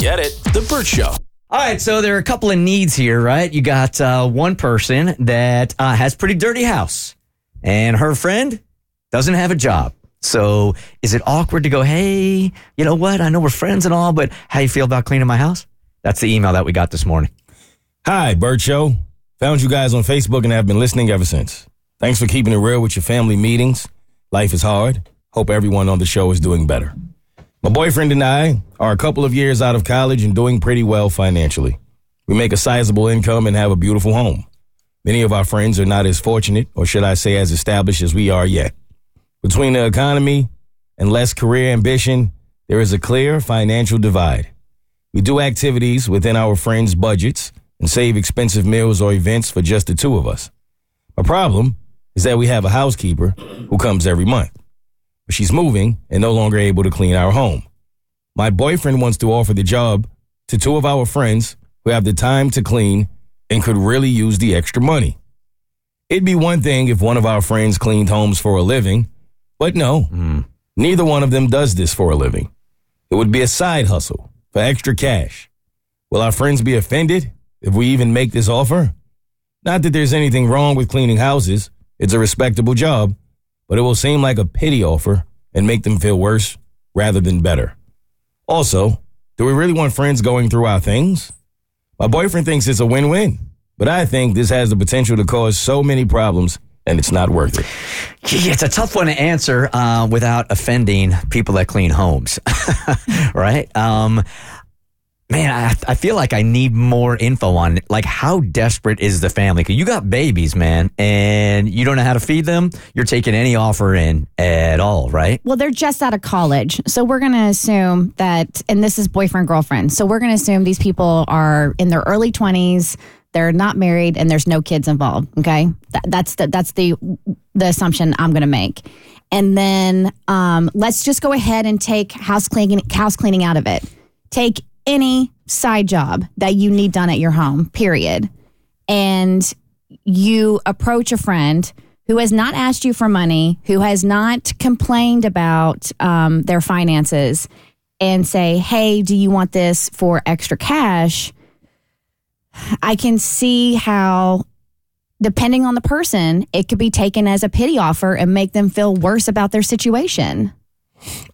Get it? The Burt Show. All right, so there are a couple of needs here, right? You got uh, one person that uh, has pretty dirty house, and her friend doesn't have a job. So is it awkward to go, hey, you know what? I know we're friends and all, but how you feel about cleaning my house? That's the email that we got this morning. Hi, Burt Show. Found you guys on Facebook and have been listening ever since. Thanks for keeping it real with your family meetings. Life is hard. Hope everyone on the show is doing better. My boyfriend and I are a couple of years out of college and doing pretty well financially. We make a sizable income and have a beautiful home. Many of our friends are not as fortunate, or should I say, as established as we are yet. Between the economy and less career ambition, there is a clear financial divide. We do activities within our friends' budgets and save expensive meals or events for just the two of us. My problem is that we have a housekeeper who comes every month. But she's moving and no longer able to clean our home. My boyfriend wants to offer the job to two of our friends who have the time to clean and could really use the extra money. It'd be one thing if one of our friends cleaned homes for a living, but no, hmm. neither one of them does this for a living. It would be a side hustle for extra cash. Will our friends be offended if we even make this offer? Not that there's anything wrong with cleaning houses, it's a respectable job, but it will seem like a pity offer and make them feel worse rather than better. Also, do we really want friends going through our things? My boyfriend thinks it's a win win, but I think this has the potential to cause so many problems and it's not worth it. It's a tough one to answer uh, without offending people that clean homes, right? Um, man, I, I feel like I need more info on like how desperate is the family? Because you got babies, man, and you don't know how to feed them. You're taking any offer in at all, right? Well, they're just out of college. So we're going to assume that, and this is boyfriend, girlfriend. So we're going to assume these people are in their early 20s. They're not married and there's no kids involved. Okay. That, that's the, that's the, the assumption I'm going to make. And then um, let's just go ahead and take house cleaning, house cleaning out of it. Take any side job that you need done at your home, period. And you approach a friend who has not asked you for money, who has not complained about um, their finances, and say, Hey, do you want this for extra cash? I can see how, depending on the person, it could be taken as a pity offer and make them feel worse about their situation.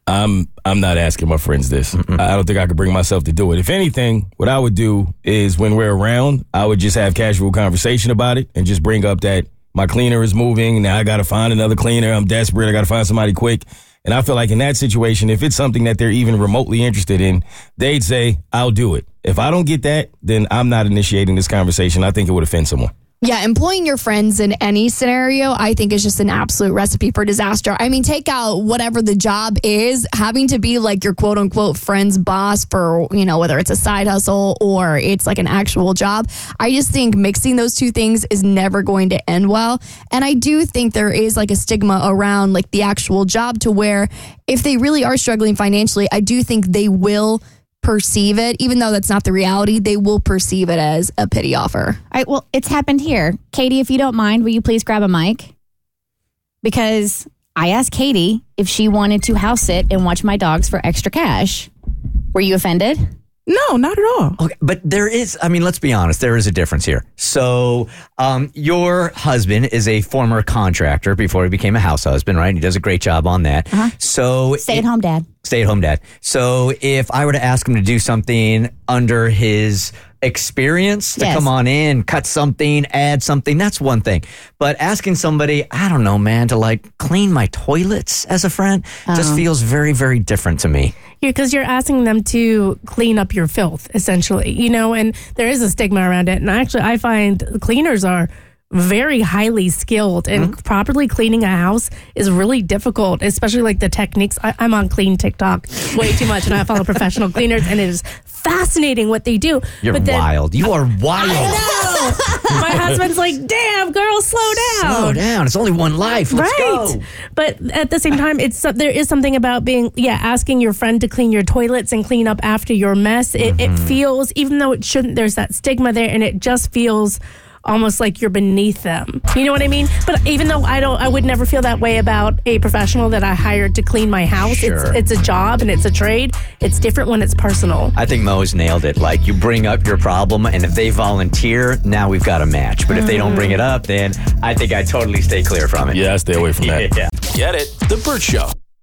I'm I'm not asking my friends this. I don't think I could bring myself to do it. If anything, what I would do is when we're around, I would just have casual conversation about it and just bring up that my cleaner is moving. Now I got to find another cleaner. I'm desperate. I got to find somebody quick. And I feel like in that situation, if it's something that they're even remotely interested in, they'd say, I'll do it. If I don't get that, then I'm not initiating this conversation. I think it would offend someone. Yeah, employing your friends in any scenario, I think is just an absolute recipe for disaster. I mean, take out whatever the job is, having to be like your quote unquote friend's boss for, you know, whether it's a side hustle or it's like an actual job. I just think mixing those two things is never going to end well. And I do think there is like a stigma around like the actual job to where if they really are struggling financially, I do think they will perceive it, even though that's not the reality, they will perceive it as a pity offer. All right, well, it's happened here. Katie, if you don't mind, will you please grab a mic? Because I asked Katie if she wanted to house sit and watch my dogs for extra cash. Were you offended? No, not at all. Okay, but there is, I mean, let's be honest, there is a difference here. So, um, your husband is a former contractor before he became a house husband, right? He does a great job on that. So, Stay at home, dad. stay at home dad. So if I were to ask him to do something under his experience to Yes. come on in, cut something, add something, that's one thing. But asking somebody, I don't know, man, to like clean my toilets as a friend just oh. feels very, very different to me. because you're asking them to clean up your filth essentially you know and there is a stigma around it and actually i find cleaners are very highly skilled and properly cleaning a house is really difficult especially like the techniques I, i'm on clean tiktok way too much and i follow professional cleaners and it is fascinating what they do You're but then wild. You are wild. my husband's like damn girl slow down Slow down. It's only one life. Let's right. go. But at the same time, it's there is something about being yeah asking your friend to clean your toilets and clean up after your mess. It, it Mm-hmm. feels even though it shouldn't. There's that stigma there, and it just feels almost like you're beneath them. You know what I mean? But even though I don't, I would never feel that way about a professional that I hired to clean my house. Sure. It's it's a job and it's a trade. It's different when it's personal. I think Mo's nailed it. Like you bring up your problem, and if they volunteer, now we've got a match. But if they don't bring it up, then I think I totally stay clear from it. Yeah, I stay away from that. Yeah. Get it? The Burt Show.